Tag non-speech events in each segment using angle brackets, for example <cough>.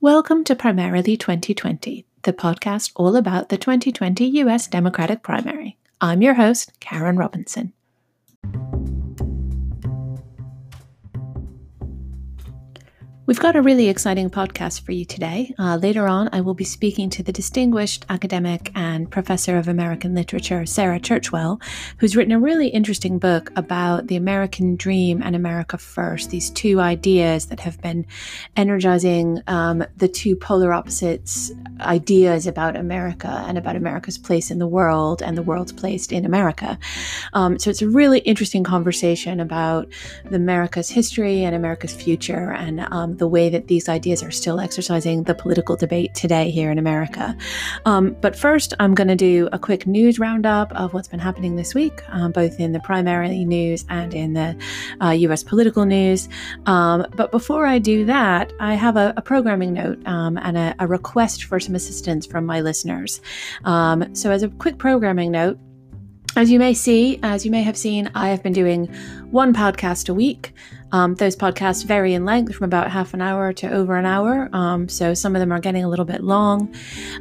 Welcome to Primarily 2020, the podcast all about the 2020 US Democratic primary. I'm your host, Karin Robinson. We've got a really exciting podcast for you today. Uh, later on, I will be speaking to the distinguished academic and professor of American literature, Sarah Churchwell, who's written a really interesting book about the American dream and America First, these two ideas that have been energizing um, the two polar opposites ideas about America and about America's place in the world and the world's place in America. Um, so it's a really interesting conversation about America's history and America's future and um, the way that these ideas are still exercising the political debate today here in America. Um, but first, I'm going to do a quick news roundup of what's been happening this week, um, both in the primary news and in the uh, US political news. Um, but before I do that, I have a, a programming note um, and a, a, request for some assistance from my listeners. Um, so, as a quick programming note, as you may see, as you may have seen, I have been doing one podcast a week. Um, those podcasts vary in length from about half an hour to over an hour. Um, so some of them are getting a little bit long.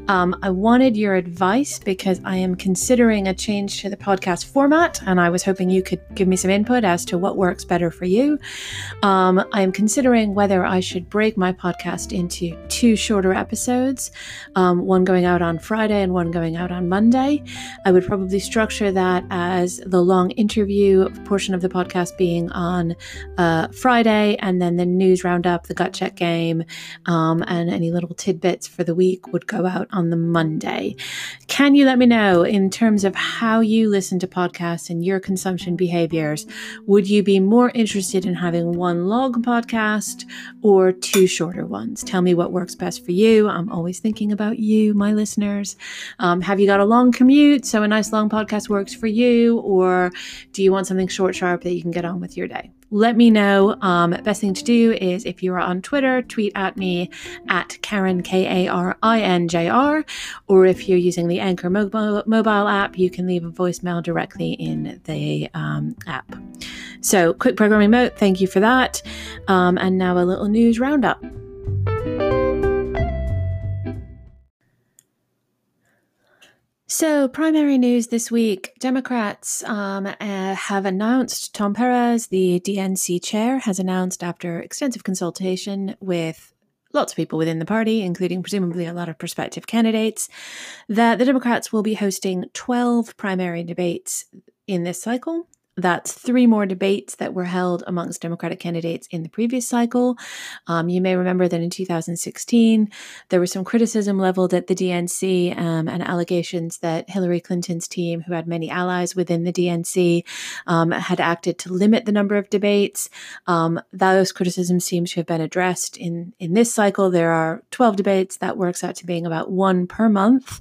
Um, I wanted your advice because I am considering a change to the podcast format, and I was hoping you could give me some input as to what works better for you. Um, I am considering whether I should break my podcast into two shorter episodes, um, one going out on Friday and one going out on Monday. I would probably structure that as the long interview portion of the podcast being on. Uh, Friday, and then the news roundup, the gut check game, um, and any little tidbits for the week would go out on the Monday. Can you let me know in terms of how you listen to podcasts and your consumption behaviors? Would you be more interested in having one long podcast or two shorter ones? Tell me what works best for you. I'm always thinking about you, my listeners. Um, have you got a long commute so a nice long podcast works for you, or do you want something short, sharp that you can get on with your day? let me know. Um, best thing to do is if you are on Twitter, tweet at me at Karin, K A R I N J R, or if you're using the Anchor mobile, mobile app, you can leave a voicemail directly in the um, app. So, quick programming note, thank you for that. Um, and now a little news roundup. So, primary news this week Democrats um, uh, have announced, Tom Perez, the DNC chair, has announced after extensive consultation with lots of people within the party, including presumably a lot of prospective candidates, that the Democrats will be hosting 12 primary debates in this cycle. That's three more debates that were held amongst Democratic candidates in the previous cycle. Um, you may remember that in 2016, there was some criticism leveled at the DNC um, and allegations that Hillary Clinton's team, who had many allies within the DNC, um, had acted to limit the number of debates. Um, those criticisms seem to have been addressed in, in this cycle. There are 12 debates. That works out to being about one per month.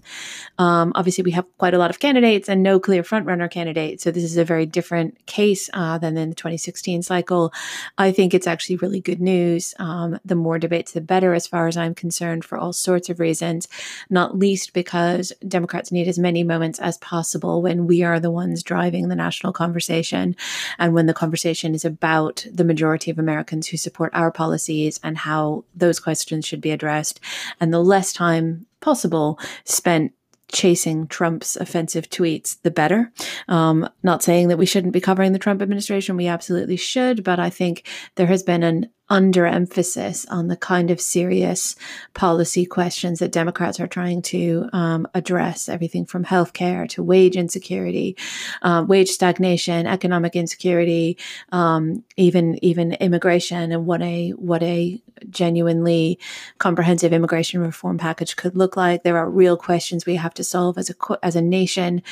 Um, obviously, we have quite a lot of candidates and no clear frontrunner candidate. So this is a very different different case uh, than in the 2016 cycle. I think it's actually really good news. Um, the more debates, the better, as far as I'm concerned, for all sorts of reasons, not least because Democrats need as many moments as possible when we are the ones driving the national conversation and when the conversation is about the majority of Americans who support our policies and how those questions should be addressed. And the less time possible spent chasing Trump's offensive tweets, the better. Um, not saying that we shouldn't be covering the Trump administration, we absolutely should, but I think there has been an underemphasis on the kind of serious policy questions that Democrats are trying to um, address everything from healthcare to wage insecurity, uh, wage stagnation, economic insecurity, um, even even immigration and what a what a genuinely comprehensive immigration reform package could look like. There are real questions we have to solve as a as a nation.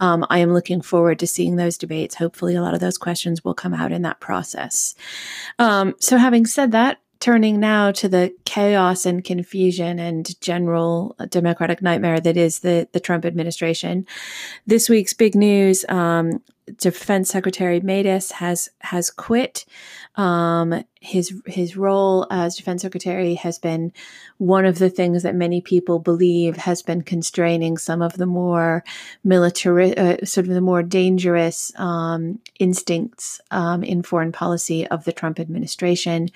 Um, I am looking forward to seeing those debates. Hopefully, a lot of those questions will come out in that process. Um, so, having having said that, turning now to the chaos and confusion and general democratic nightmare that is the, the Trump administration. This week's big news um, Defense Secretary Mattis has has quit. Um, his his role as defense secretary has been one of the things that many people believe has been constraining some of the more military, uh, sort of the more dangerous um, instincts um, in foreign policy of the Trump administration.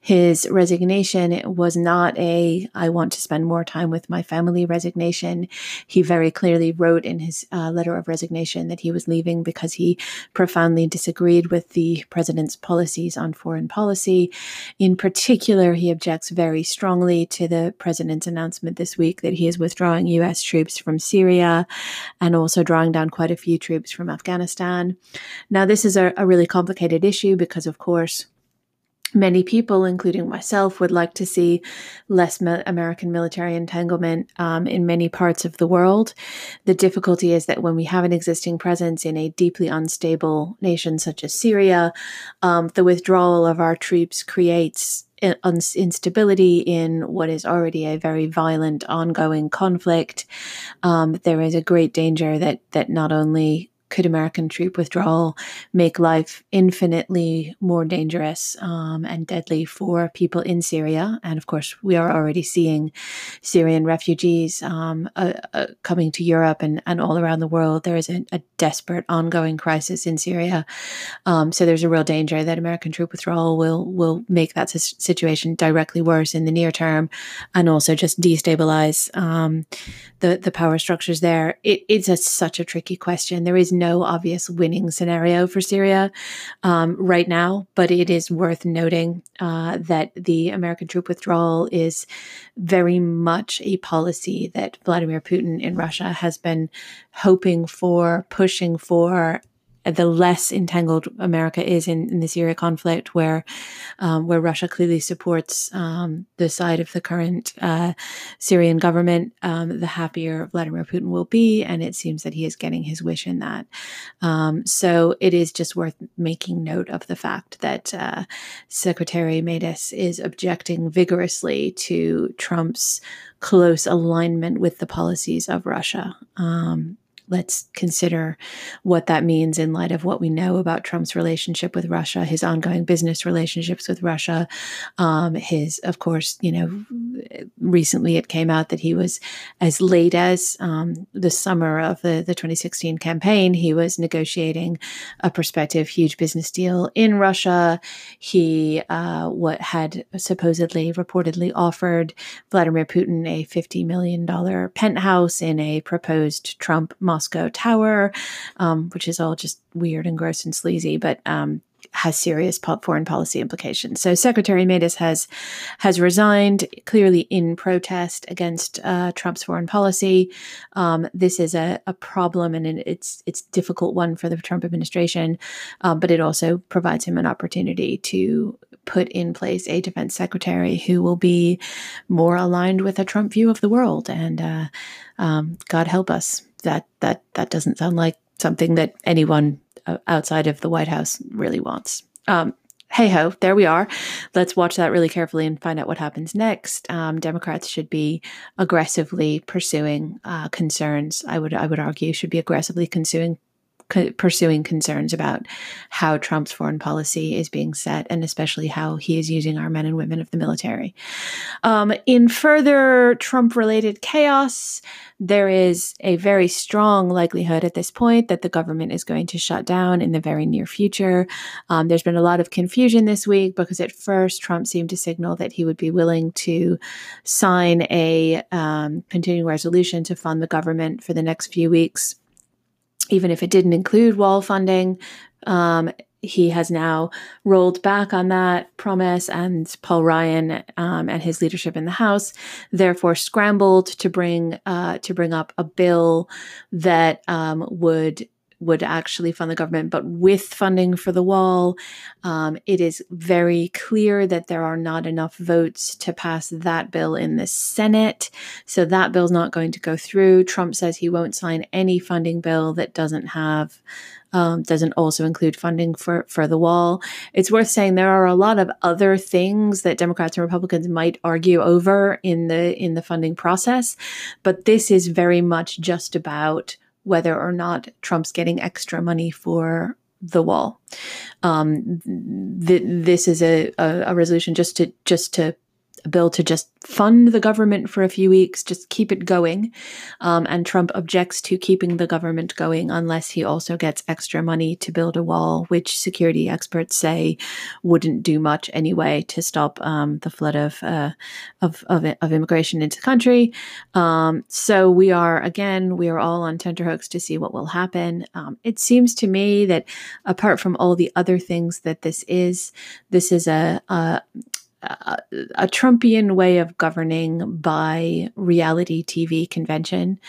His resignation was not a "I want to spend more time with my family" resignation. He very clearly wrote in his uh, letter of resignation that he was leaving because he profoundly disagreed with the president's policies on foreign policy. In particular, he objects very strongly to the president's announcement this week that he is withdrawing U.S. troops from Syria and also drawing down quite a few troops from Afghanistan. Now, this is a, a really complicated issue because, of course, Many people, including myself, would like to see less American military entanglement um, in many parts of the world. The difficulty is that when we have an existing presence in a deeply unstable nation such as Syria, um, the withdrawal of our troops creates instability in what is already a very violent ongoing conflict. Um, there is a great danger that that not only could American troop withdrawal make life infinitely more dangerous um, and deadly for people in Syria? And of course, we are already seeing Syrian refugees um, uh, uh, coming to Europe and, and all around the world. There is a, a desperate ongoing crisis in Syria. Um, so there's a real danger that American troop withdrawal will will make that situation directly worse in the near term and also just destabilize um, the, the power structures there. It, it's a, such a tricky question. There is no obvious winning scenario for Syria um, right now, but it is worth noting uh, that the American troop withdrawal is very much a policy that Vladimir Putin in Russia has been hoping for, pushing for, the less entangled America is in, in the Syria conflict, where um, where Russia clearly supports um, the side of the current uh, Syrian government, um, the happier Vladimir Putin will be, and it seems that he is getting his wish in that. Um, so it is just worth making note of the fact that uh, Secretary Mattis is objecting vigorously to Trump's close alignment with the policies of Russia. Um, let's consider what that means in light of what we know about Trump's relationship with Russia, his ongoing business relationships with Russia. Um, his, of course, you know, recently it came out that he was as late as um, the summer of the, the 2016 campaign, he was negotiating a prospective huge business deal in Russia. He uh, what had supposedly reportedly offered Vladimir Putin a $50 million penthouse in a proposed Trump Moscow Tower, um, which is all just weird and gross and sleazy, but um, has serious foreign policy implications. So Secretary Mattis has has resigned clearly in protest against uh, Trump's foreign policy. Um, this is a, a, problem, and it's it's difficult one for the Trump administration, um, but it also provides him an opportunity to put in place a defense secretary who will be more aligned with a Trump view of the world. And uh, um, God help us that that that doesn't sound like something that anyone uh, outside of the White House really wants. Um, hey ho, there we are. Let's watch that really carefully and find out what happens next. Um, Democrats should be aggressively pursuing uh, concerns. I would I would argue should be aggressively pursuing pursuing concerns about how Trump's foreign policy is being set, and especially how he is using our men and women of the military. Um, in further Trump related chaos, there is a very strong likelihood at this point that the government is going to shut down in the very near future. Um, there's been a lot of confusion this week because at first Trump seemed to signal that he would be willing to sign a um, continuing resolution to fund the government for the next few weeks even if it didn't include wall funding. Um, he has now rolled back on that promise, and Paul Ryan um, and his leadership in the House therefore scrambled to bring uh, to bring up a bill that um, would would actually fund the government, but with funding for the wall, um, it is very clear that there are not enough votes to pass that bill in the Senate. So that bill's not going to go through. Trump says he won't sign any funding bill that doesn't have um, doesn't also include funding for for the wall. It's worth saying there are a lot of other things that Democrats and Republicans might argue over in the in the funding process, but this is very much just about whether or not Trump's getting extra money for the wall. Um, th- this is a, a, a resolution just to just to a bill to just fund the government for a few weeks, just keep it going. Um, and Trump objects to keeping the government going unless he also gets extra money to build a wall, which security experts say wouldn't do much anyway to stop um, the flood of, uh, of, of, of, immigration into the country. Um, so we are, again, we are all on tenterhooks to see what will happen. Um, it seems to me that apart from all the other things that this is, this is a, a a, Trumpian way of governing by reality TV convention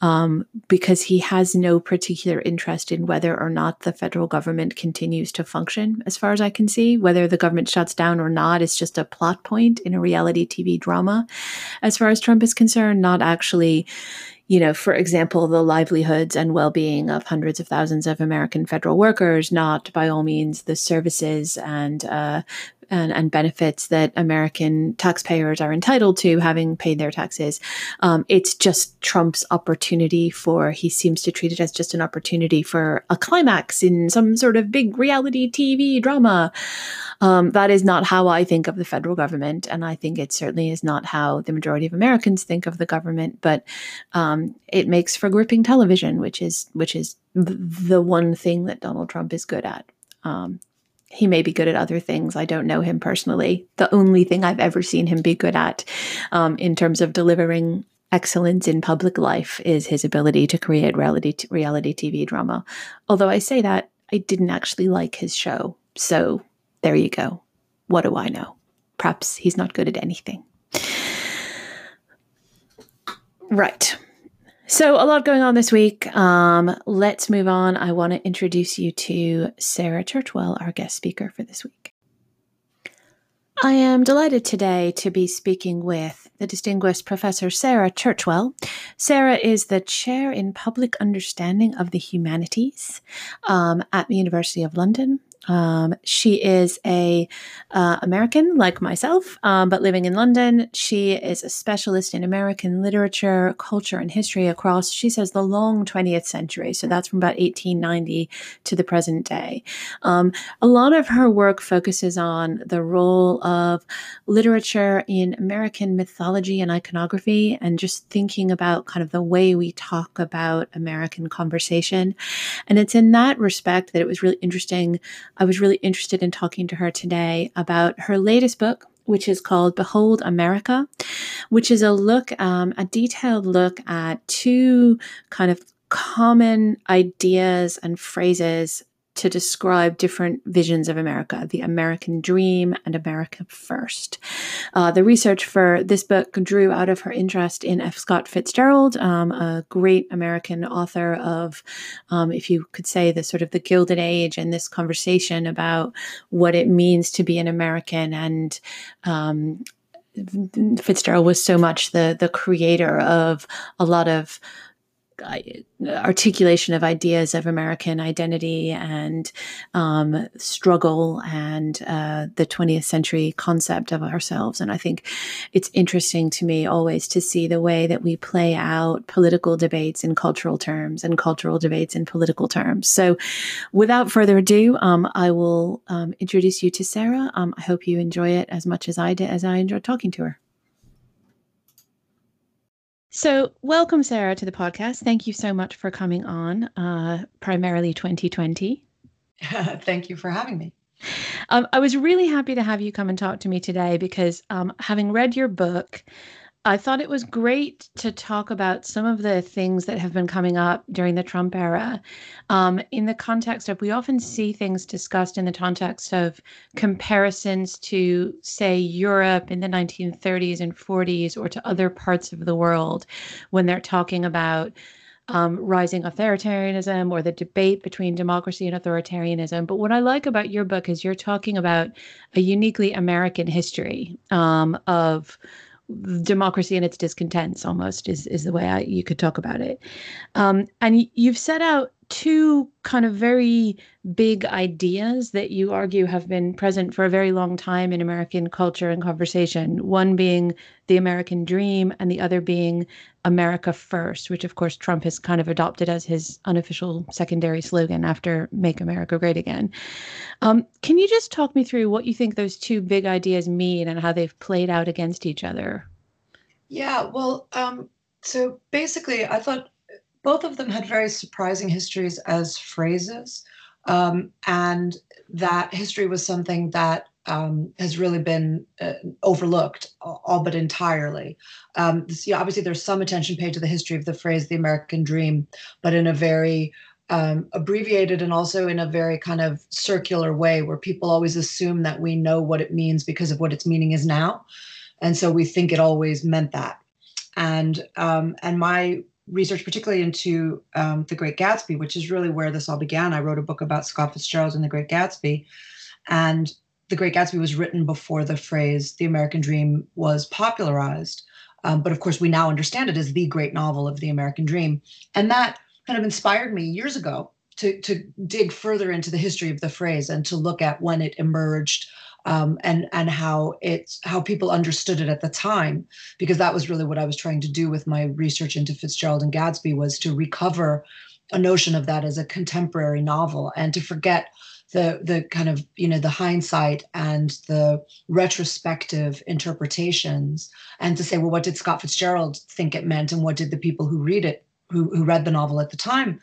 um, because he has no particular interest in whether or not the federal government continues to function, as far as I can see. Whether the government shuts down or not is just a plot point in a reality TV drama, as far as Trump is concerned, not actually you know, for example, the livelihoods and well being of hundreds of thousands of American federal workers, not by all means the services and uh, and, and benefits that American taxpayers are entitled to, having paid their taxes. Um, it's just Trump's opportunity for, he seems to treat it as just an opportunity for a climax in some sort of big reality TV drama. Um, that is not how I think of the federal government. And I think it certainly is not how the majority of Americans think of the government. But um, it makes for gripping television, which is, which is the one thing that Donald Trump is good at. Um, he may be good at other things. I don't know him personally. The only thing I've ever seen him be good at um, in terms of delivering excellence in public life is his ability to create reality t- reality TV drama. Although I say that, I didn't actually like his show. So there you go. What do I know? Perhaps he's not good at anything. Right. So, a lot going on this week. Um, let's move on. I want to introduce you to Sarah Churchwell, our guest speaker for this week. I am delighted today to be speaking with the distinguished Professor Sarah Churchwell. Sarah is the Chair in Public Understanding of the Humanities um, at the University of London. Um, she is a uh, American like myself, um, but living in London. She is a specialist in American literature, culture, and history across, she says, the long 20th century. So that's from about 1890 to the present day. Um, a lot of her work focuses on the role of literature in American mythology and iconography, and just thinking about kind of the way we talk about American conversation. And it's in that respect that it was really interesting I was really interested in talking to her today about her latest book, which is called Behold America, which is a look, um, a detailed look at two kind of common ideas and phrases to describe different visions of America the American dream and America first. Uh, the research for this book drew out of her interest in F. Scott Fitzgerald, um, a great American author of, um, if you could say, the sort of the Gilded Age and this conversation about what it means to be an American and um, Fitzgerald was so much the the creator of a lot of articulation of ideas of American identity and um, struggle and uh, the 20th century concept of ourselves. And I think it's interesting to me always to see the way that we play out political debates in cultural terms and cultural debates in political terms. So without further ado, um, I will um, introduce you to Sarah. Um, I hope you enjoy it as much as I did, as I enjoyed talking to her. So, welcome, Sarah, to the podcast. Thank you so much for coming on, uh, primarily 2020. <laughs> Thank you for having me. Um, I was really happy to have you come and talk to me today because um, having read your book, I thought it was great to talk about some of the things that have been coming up during the Trump era um, in the context of we often see things discussed in the context of comparisons to, say, Europe in the 1930s and 40s or to other parts of the world when they're talking about. Um, rising authoritarianism or the debate between democracy and authoritarianism. But what I like about your book is you're talking about a uniquely American history um, of democracy and its discontents almost is is the way I, you could talk about it um, and you've set out two kind of very big ideas that you argue have been present for a very long time in American culture and conversation. One being the American dream, and the other being America First, which of course Trump has kind of adopted as his unofficial secondary slogan after Make America Great Again. Um, can you just talk me through what you think those two big ideas mean and how they've played out against each other? Yeah, well, um, so basically, I thought both of them had very surprising histories as phrases. Um, and that history was something that um, has really been uh, overlooked, all but entirely. Um, this, obviously, there's some attention paid to the history of the phrase "the American Dream," but in a very um, abbreviated and also in a very kind of circular way, where people always assume that we know what it means because of what its meaning is now, and so we think it always meant that. And um, and my research, particularly into um, The Great Gatsby, which is really where this all began. I wrote a book about Scott Fitzgerald and The Great Gatsby. And The Great Gatsby was written before the phrase the American dream was popularized. Um, but of course, we now understand it as the great novel of the American dream. And that kind of inspired me years ago to, to dig further into the history of the phrase and to look at when it emerged um, and and how it's how people understood it at the time because that was really what I was trying to do with my research into Fitzgerald and Gatsby was to recover a notion of that as a contemporary novel and to forget the the kind of you know the hindsight and the retrospective interpretations and to say well what did Scott Fitzgerald think it meant and what did the people who read it who, who read the novel at the time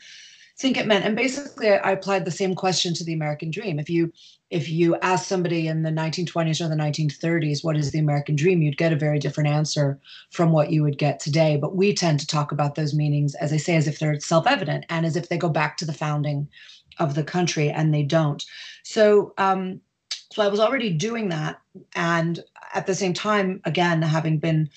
think it meant? And basically I applied the same question to the American dream. If you if you ask somebody in the 1920s or the 1930s what is the american dream? You'd get a very different answer from what you would get today. But we tend to talk about those meanings as i say as if they're self-evident and as if they go back to the founding of the country and they don't so um, so I was already doing that. And at the same time, again, having been,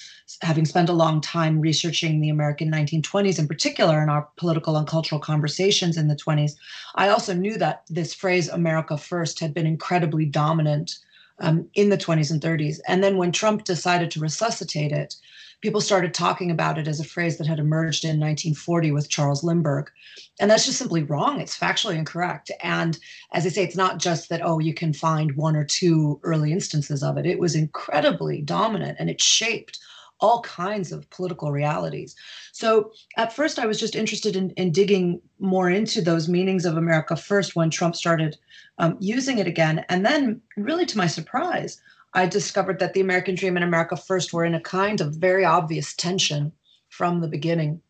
having spent a long time researching the American 1920s in particular in our political and cultural conversations in the 20s, I also knew that this phrase, America First, had been incredibly dominant um, in the 20s and 30s. And then when Trump decided to resuscitate it, people started talking about it as a phrase that had emerged in 1940 with Charles Lindbergh. And that's just simply wrong. It's factually incorrect. And as I say, it's not just that, oh, you can find one or two early instances of it. It was incredibly dominant and it shaped all kinds of political realities. So at first, I was just interested in, in digging more into those meanings of America first when Trump started um, using it again. And then, really to my surprise, I discovered that the American dream and America First were in a kind of very obvious tension from the beginning.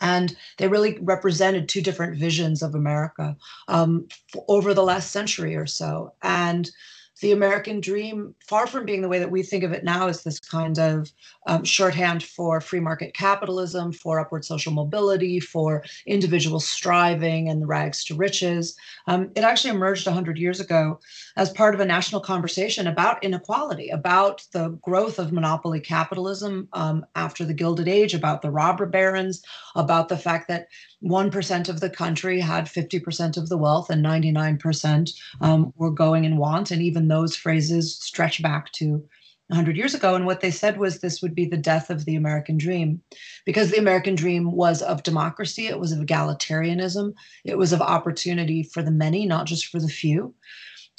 And they really represented two different visions of America um, over the last century or so. And the American dream, far from being the way that we think of it now as this kind of um, shorthand for free market capitalism, for upward social mobility, for individual striving and the rags to riches, um, it actually emerged 100 years ago as part of a national conversation about inequality, about the growth of monopoly capitalism um, after the Gilded Age, about the robber barons, about the fact that 1% of the country had 50% of the wealth and 99% um, were going in want. And even those phrases stretch back to 100 years ago. And what they said was this would be the death of the American dream because the American dream was of democracy, it was of egalitarianism, it was of opportunity for the many, not just for the few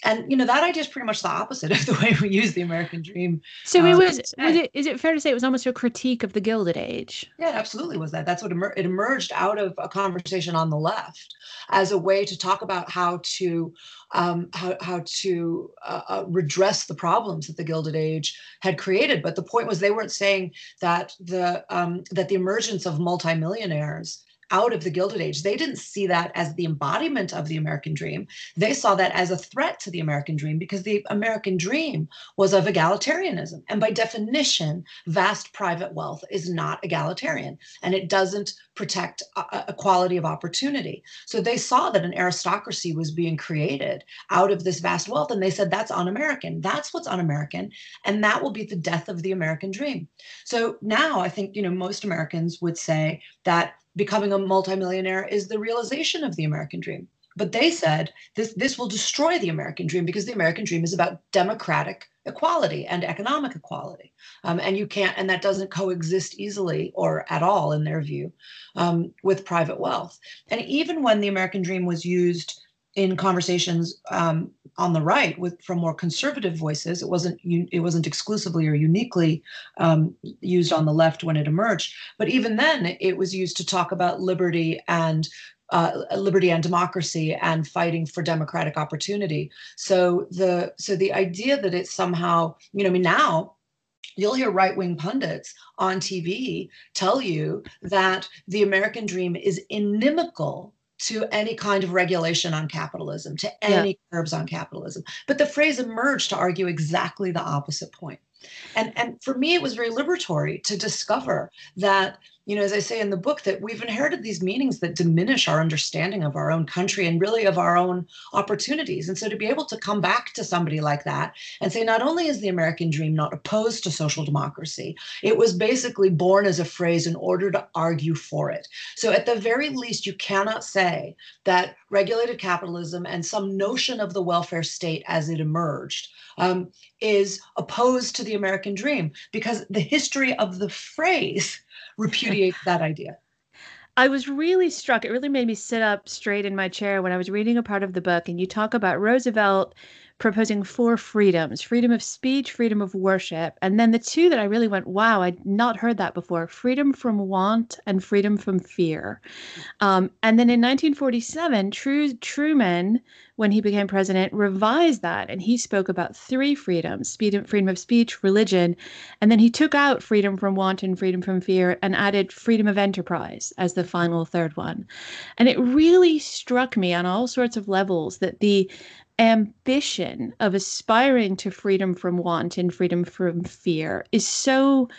and you know that idea is pretty much the opposite of the way we use the American dream. So um, it was. Was it? Is it fair to say it was almost a critique of the Gilded Age? Yeah, it absolutely was that. That's what emer- it emerged out of a conversation on the left as a way to talk about how to um, how how to uh, uh, redress the problems that the Gilded Age had created. But the point was they weren't saying that the um, that the emergence of multimillionaires out of the Gilded Age. They didn't see that as the embodiment of the American dream. They saw that as a threat to the American dream because the American dream was of egalitarianism. And by definition, vast private wealth is not egalitarian and it doesn't protect equality of opportunity. So they saw that an aristocracy was being created out of this vast wealth. And they said, that's un American. That's what's un American. And that will be the death of the American dream. So now I think, you know, most Americans would say that becoming a multimillionaire is the realization of the American dream. but they said this this will destroy the American dream because the American dream is about democratic equality and economic equality, um, and you can't and that doesn't coexist easily or at all in their view um, with private wealth. And even when the American dream was used in conversations um, on the right with from more conservative voices. It wasn't it wasn't exclusively or uniquely um, used on the left when it emerged, but even then it was used to talk about liberty and uh, liberty and democracy and fighting for democratic opportunity. So the so the idea that it's somehow you know I mean now you'll hear right wing pundits on TV tell you that the American dream is inimical to any kind of regulation on capitalism, to any yeah. curbs on capitalism. But the phrase emerged to argue exactly the opposite point. And, and for me, it was very liberatory to discover that you know, as I say in the book, that we've inherited these meanings that diminish our understanding of our own country and really of our own opportunities. And so to be able to come back to somebody like that and say, not only is the American dream not opposed to social democracy, it was basically born as a phrase in order to argue for it. So at the very least, you cannot say that regulated capitalism and some notion of the welfare state as it emerged um, is opposed to the American dream because the history of the phrase repudiate that idea. I was really struck. It really made me sit up straight in my chair when I was reading a part of the book, and you talk about Roosevelt proposing four freedoms freedom of speech, freedom of worship. And then the two that I really went, wow, I'd not heard that before freedom from want and freedom from fear. Um, and then in 1947, Truman, when he became president, revised that and he spoke about three freedoms freedom of speech, religion. And then he took out freedom from want and freedom from fear and added freedom of enterprise as the final third one. And it really struck me on all sorts of levels that the ambition of aspiring to freedom from want and freedom from fear is so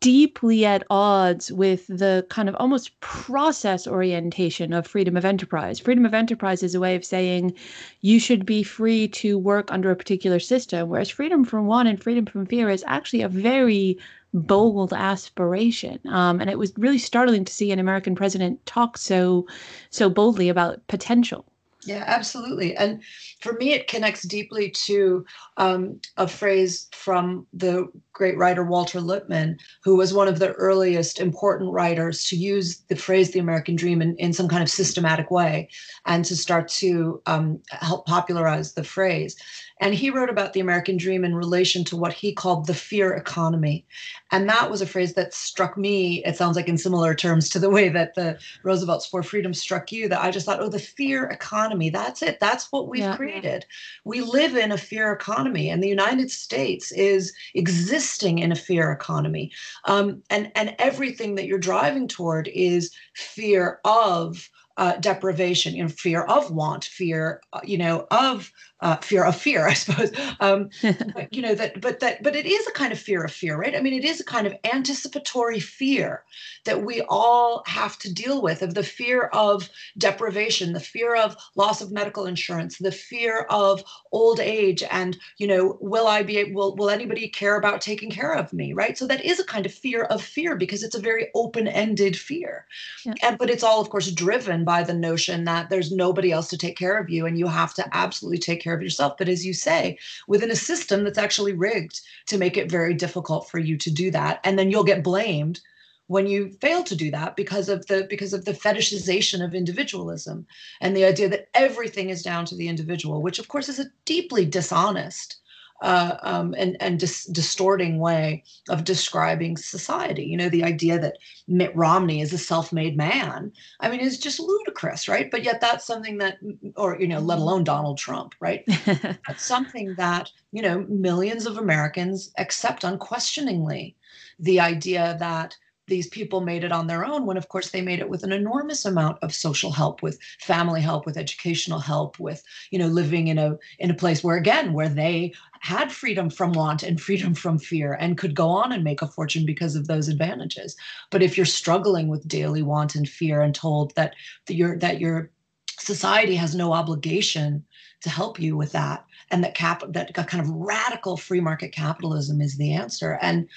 deeply at odds with the kind of almost process orientation of freedom of enterprise. Freedom of enterprise is a way of saying you should be free to work under a particular system, whereas freedom from want and freedom from fear is actually a very bold aspiration. Um, and it was really startling to see an American president talk so so boldly about potential. Yeah, absolutely. And for me, it connects deeply to um, a phrase from the great writer Walter Lippmann, who was one of the earliest important writers to use the phrase the American dream in, in some kind of systematic way and to start to um, help popularize the phrase. And he wrote about the American dream in relation to what he called the fear economy. And that was a phrase that struck me, it sounds like in similar terms to the way that the Roosevelt's four freedom struck you, that I just thought, oh, the fear economy, that's it. That's what we've yeah. created. We live in a fear economy, and the United States is existing in a fear economy. Um, and, and everything that you're driving toward is fear of uh, deprivation, you know, fear of want, fear, uh, you know, of uh, fear of fear, <laughs> I suppose. Um, <laughs> you know that, but that, but it is a kind of fear of fear, right? I mean, it is a kind of anticipatory fear that we all have to deal with of the fear of deprivation, the fear of loss of medical insurance, the fear of old age, and you know, will I be will will anybody care about taking care of me, right? So that is a kind of fear of fear because it's a very open-ended fear, yeah. and but it's all, of course, driven by the notion that there's nobody else to take care of you, and you have to absolutely take care care of yourself. But as you say, within a system that's actually rigged to make it very difficult for you to do that. And then you'll get blamed when you fail to do that because of the because of the fetishization of individualism and the idea that everything is down to the individual which of course is a deeply dishonest uh, um, and and dis- distorting way of describing society. You know, the idea that Mitt Romney is a self-made man. I mean, is just ludicrous, right? But yet that's something that, or you know, let alone Donald Trump, right? <laughs> that's something that you know millions of Americans accept unquestioningly. The idea that these people made it on their own when of course they made it with an enormous amount of social help with family help with educational help with you know living in a in a place where again where they had freedom from want and freedom from fear and could go on and make a fortune because of those advantages. But if you're struggling with daily want and fear and told that, your that your society has no obligation to help you with that and that cap that kind of radical free market capitalism is the answer and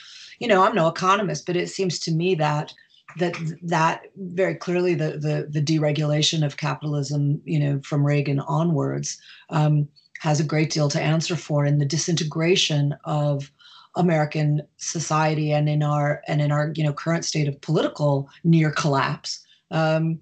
you know, I'm no economist, but it seems to me that that that very clearly the, the the deregulation of capitalism, you know, from Reagan onwards, um, has a great deal to answer for in the disintegration of American society and in our and in our you know current state of political near collapse. Um,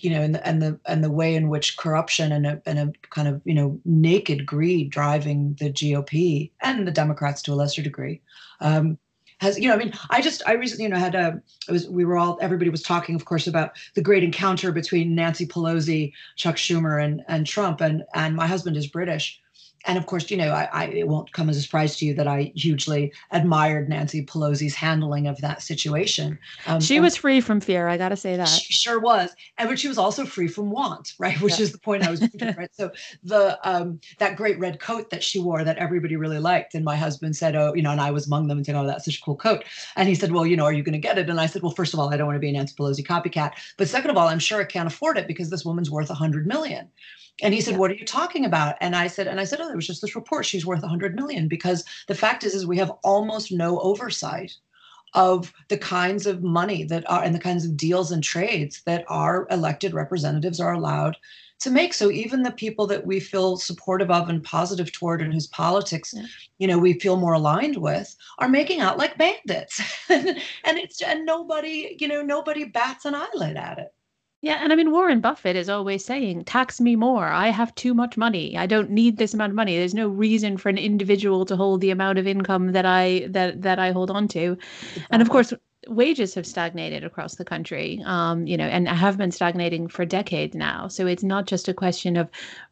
you know, and the, and the and the way in which corruption and a and a kind of you know naked greed driving the GOP and the Democrats to a lesser degree um, has you know I mean I just I recently you know had a it was we were all everybody was talking of course about the great encounter between Nancy Pelosi, Chuck Schumer, and and Trump and and my husband is British and of course, you know, I, I, it won't come as a surprise to you that I hugely admired Nancy Pelosi's handling of that situation. Um, she was free from fear. I got to say that she sure was, and but she was also free from want, right? Which yeah. is the point I was making, <laughs> right? So the um, that great red coat that she wore that everybody really liked, and my husband said, "Oh, you know," and I was among them and saying, "Oh, that's such a cool coat," and he said, "Well, you know, are you going to get it?" And I said, "Well, first of all, I don't want to be a Nancy Pelosi copycat, but second of all, I'm sure I can't afford it because this woman's worth a hundred million. And he said, yeah. "What are you talking about?" And I said, "And I said, oh, there was just this report. She's worth 100 million because the fact is, is we have almost no oversight of the kinds of money that are and the kinds of deals and trades that our elected representatives are allowed to make. So even the people that we feel supportive of and positive toward and whose politics, yeah. you know, we feel more aligned with are making out like bandits. <laughs> and it's and nobody, you know, nobody bats an eyelid at it. Yeah, and I mean Warren Buffett is always saying, "Tax me more. I have too much money. I don't need this amount of money. There's no reason for an individual to hold the amount of income that I that that I hold on to." Exactly. And of course, wages have stagnated across the country, um, you know, and have been stagnating for decades now. So it's not just a question of,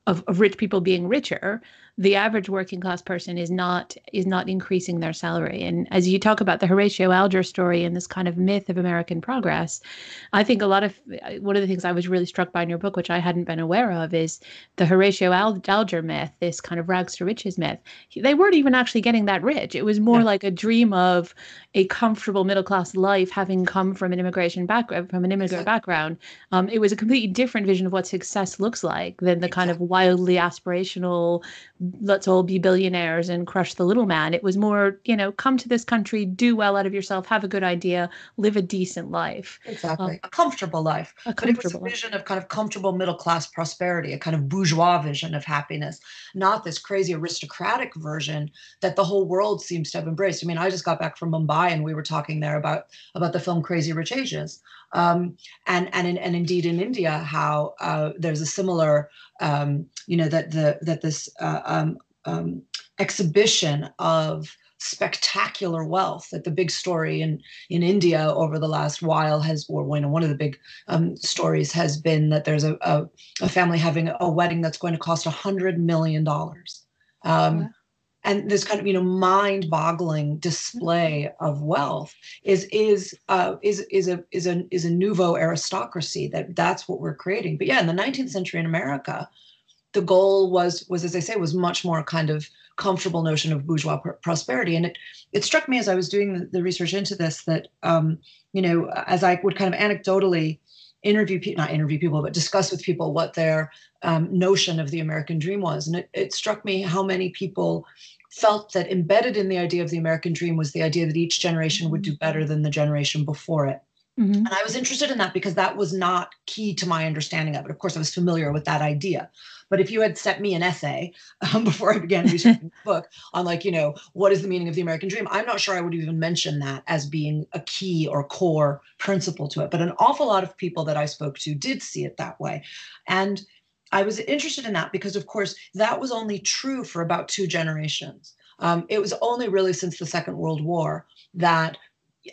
of, of rich people being richer, the average working class person is not is not increasing their salary. And as you talk about the Horatio Alger story and this kind of myth of American progress, I think a lot of one of the things I was really struck by in your book, which I hadn't been aware of, is the Horatio Alger myth, this kind of rags to riches myth. They weren't even actually getting that rich. It was more yeah. like a dream of a comfortable middle class life, having come from an immigration background, from an immigrant background. Um, it was a completely different vision of what success looks like than the kind of wildly aspirational let's all be billionaires and crush the little man. It was more, you know, come to this country, do well out of yourself, have a good idea, live a decent life. Exactly. Um, a comfortable life. A comfortable but it was a vision of kind of comfortable middle class prosperity, a kind of bourgeois vision of happiness, not this crazy aristocratic version that the whole world seems to have embraced. I mean, I just got back from Mumbai and we were talking there about about the film Crazy Rich Asians. Um, and and in, and indeed in India, how uh, there's a similar, um, you know, that the that this uh, um, um, exhibition of spectacular wealth that the big story in in India over the last while has or when one of the big um, stories has been that there's a, a, a, family having a wedding that's going to cost a hundred million dollars. Um, and this kind of you know mind-boggling display of wealth is is uh, is is a is a is a nouveau aristocracy that that's what we're creating. But yeah in the 19th century in america the goal was was as i say was much more kind of comfortable notion of bourgeois pr- prosperity. And it it struck me as i was doing the, the research into this that um, you know as i would kind of anecdotally interview people not interview people but discuss with people what their um, notion of the american dream was and it, it struck me how many people felt that embedded in the idea of the American dream was the idea that each generation would do mm-hmm. better than the generation before it. Mm-hmm. And I was interested in that because that was not key to my understanding of it. Of course, I was familiar with that idea. But if you had sent me an essay um, <laughs> before I began researching <laughs> the book on, like, you know, what is the meaning of the American dream, I'm not sure I would even mention that as being a key or core principle to it. But an awful lot of people that I spoke to did see it that way. And I was interested in that because, of course, that was only true for about two generations. Um, it was only really since the Second World War that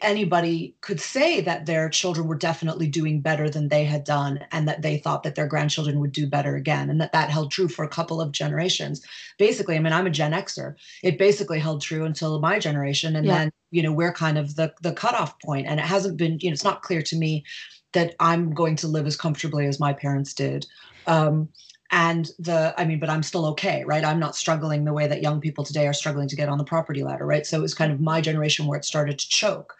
anybody could say that their children were definitely doing better than they had done and that they thought that their grandchildren would do better again and that that held true for a couple of generations basically i mean i'm a gen xer it basically held true until my generation and yeah. then you know we're kind of the the cutoff point. point and it hasn't been you know it's not clear to me that i'm going to live as comfortably as my parents did um, and the i mean but i'm still okay right? I'm not struggling the way that young people today are struggling to get on the property ladder right? So it was kind of my generation where it started to choke.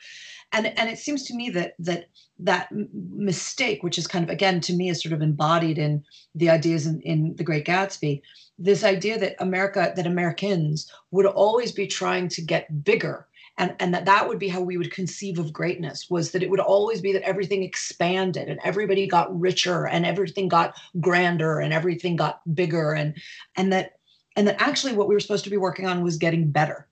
And and it seems to me that that that mistake which is kind of again to me is sort of embodied in the ideas in, in the great gatsby this idea that america that americans would always be trying to get bigger and and that that would be how we would conceive of greatness was that it would always be that everything expanded and everybody got richer and everything got grander and everything got bigger and and that and that actually what we were supposed to be working on was getting better.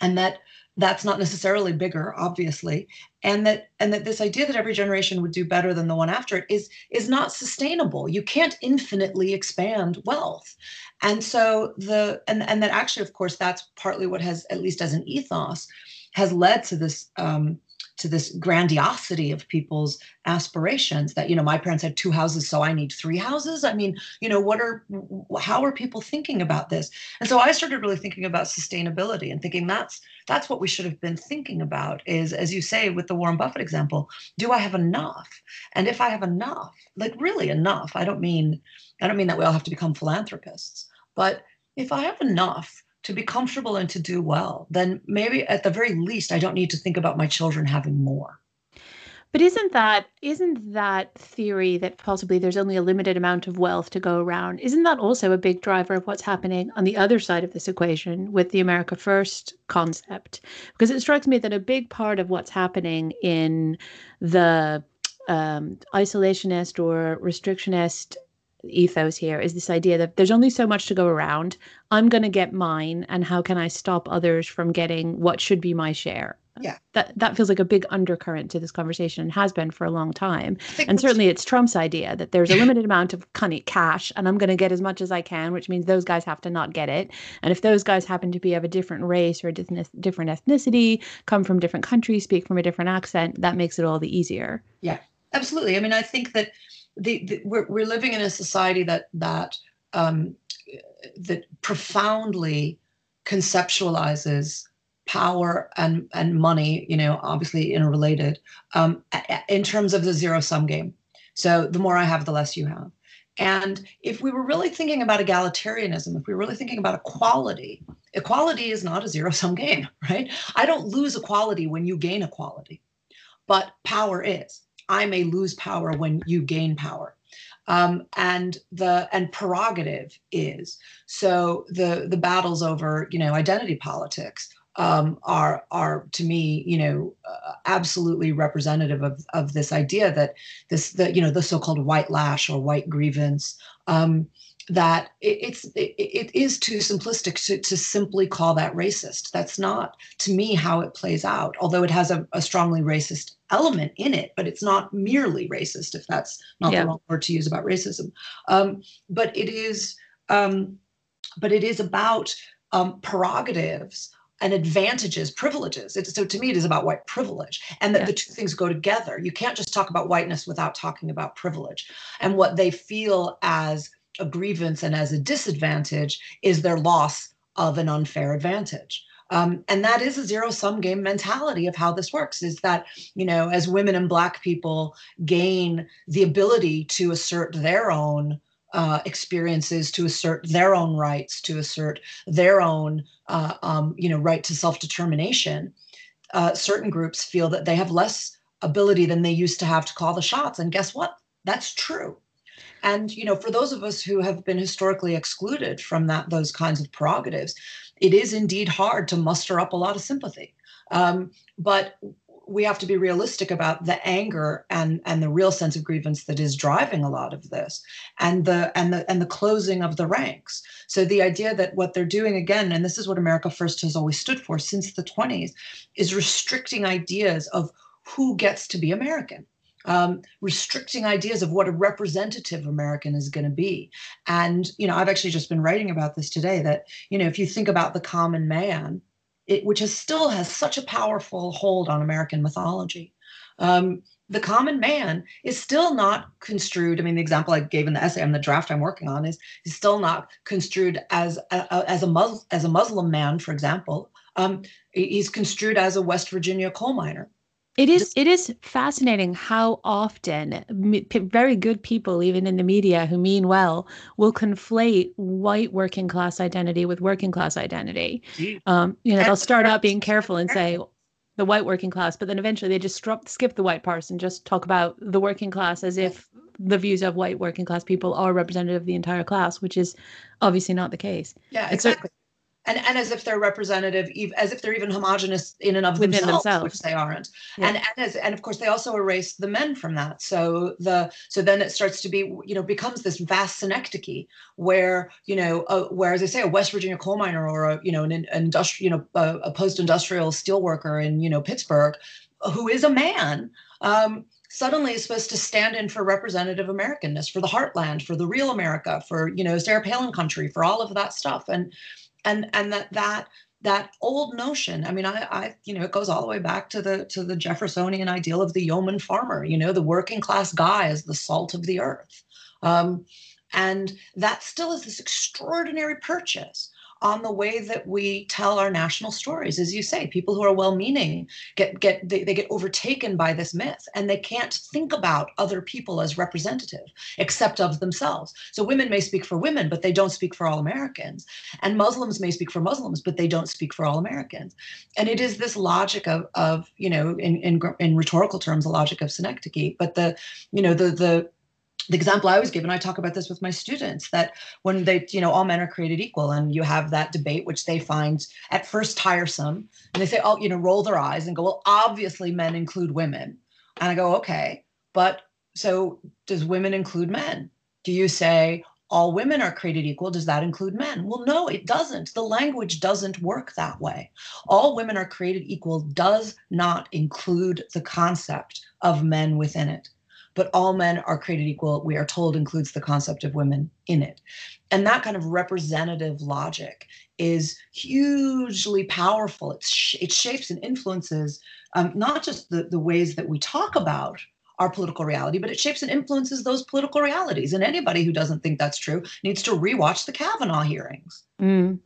And that that's not necessarily bigger obviously. And that and that this idea that every generation would do better than the one after it is is not sustainable. You can't infinitely expand wealth. And so the and and that actually of course that's partly what has at least as an ethos has led to this um, to this grandiosity of people's aspirations that you know my parents had two houses so i need three houses. I mean you know what are how are people thinking about this? And so i started really thinking about sustainability and thinking that's that's what we should have been thinking about is as you say with the warren buffett example do i have enough? And if i have enough like really enough i don't mean i don't mean that we all have to become philanthropists but if i have enough to be comfortable and to do well, then maybe at the very least I don't need to think about my children having more. But isn't that isn't that theory that possibly there's only a limited amount of wealth to go around? Isn't that also a big driver of what's happening on the other side of this equation with the America First concept? Because it strikes me that a big part of what's happening in the um, isolationist or restrictionist ethos here is this idea that there's only so much to go around. I'm going to get mine, and how can I stop others from getting what should be my share? Yeah. That that feels like a big undercurrent to this conversation and has been for a long time. And certainly it's Trump's idea that there's a limited amount of cash and I'm going to get as much as I can, which means those guys have to not get it. And if those guys happen to be of a different race or a different ethnicity, come from different countries, speak from a different accent, that makes it all the easier. Yeah. Absolutely. I mean, I think that the, the, we're, we're living in a society that that um, that profoundly conceptualizes power and and money you know obviously interrelated um, in terms of the zero sum game. So the more i have the less you have. And if we were really thinking about egalitarianism if we were really thinking about equality equality is not a zero sum game <laughs> right? I don't lose equality when you gain equality but power is I may lose power when you gain power. Um, and the and prerogative is so the the battles over you know identity politics um, are are to me you know uh, absolutely representative of of this idea that this the you know the so-called white lash or white grievance um, that it, it's it, it is too simplistic to, to simply call that racist that's not to me how it plays out although it has a, a strongly racist element in it but it's not merely racist if that's not yeah. the wrong word to use about racism um, but it is um, but it is about um, prerogatives and advantages, privileges. It's, so to me, it is about white privilege, and that yeah. the two things go together. You can't just talk about whiteness without talking about privilege and what they feel as a grievance and as a disadvantage is their loss of an unfair advantage. Um, and that is a zero sum game mentality of how this works is that you know as women and black people gain the ability to assert their own uh, experiences to assert their own rights to assert their own uh, um, you know right to self-determination uh, certain groups feel that they have less ability than they used to have to call the shots. And guess what? That's true and you know, for those of us who have been historically excluded from that those kinds of prerogatives, it is indeed hard to muster up a lot of sympathy. Um, but we have to be realistic about the anger and and the real sense of grievance that is driving a lot of this and the and the and the closing of the ranks so the idea that what they're doing again and this is what america first has always stood for since the 20s is restricting ideas of who gets to be american um, restricting ideas of what a representative American is going to be. And, you know, I've actually just been writing about this today that, you know, if you think about the common man, it, which is still has such a powerful hold on American mythology, um, the common man is still not construed. I mean, the example I gave in the essay on the draft I'm working on is, is still not construed as a, as a Muslim as a Muslim man, for example. Um, he's construed as a West Virginia coal miner. It is it is fascinating how often very good people, even in the media, who mean well, will conflate white working class identity with working class identity. Um, you know, they'll start out being careful and say the white working class, but then eventually they just drop, skip the white parts and just talk about the working class as if the views of white working class people are representative of the entire class, which is obviously not the case. Yeah, exactly. And and as if they're representative, as if they're even homogenous in and of themselves, themselves, which they aren't. Yeah. And and, as, and of course they also erase the men from that. So the so then it starts to be you know becomes this vast synecdoche where you know uh, where as I say a West Virginia coal miner or a you know an, an industrial you know a, a post industrial steel worker in you know Pittsburgh who is a man. Um, suddenly is supposed to stand in for representative Americanness, for the heartland, for the real America, for you know Sarah Palin country, for all of that stuff, and and and that that that old notion i mean I, I you know it goes all the way back to the to the jeffersonian ideal of the yeoman farmer you know the working class guy as the salt of the earth. Um, and that still is this extraordinary purchase on the way that we tell our national stories as you say people who are well-meaning get get they, they get overtaken by this myth and they can't think about other people as representative except of themselves. So women may speak for women but they don't speak for all americans. And muslims may speak for muslims but they don't speak for all americans. And it is this logic of of you know in in, in rhetorical terms a logic of synecdoche but the you know the the the example I always give, and I talk about this with my students, that when they, you know, all men are created equal, and you have that debate, which they find at first tiresome, and they say, oh, you know, roll their eyes and go, well, obviously men include women. And I go, okay, but so does women include men? Do you say all women are created equal? Does that include men? Well, no, it doesn't. The language doesn't work that way. All women are created equal does not include the concept of men within it but all men are created equal, we are told includes the concept of women in it. And that kind of representative logic is hugely powerful. It shapes and influences um, not just the, the ways that we talk about our political reality, but it shapes and influences those political realities. And anybody who doesn't think that's true needs to rewatch the Kavanaugh hearings. Mm.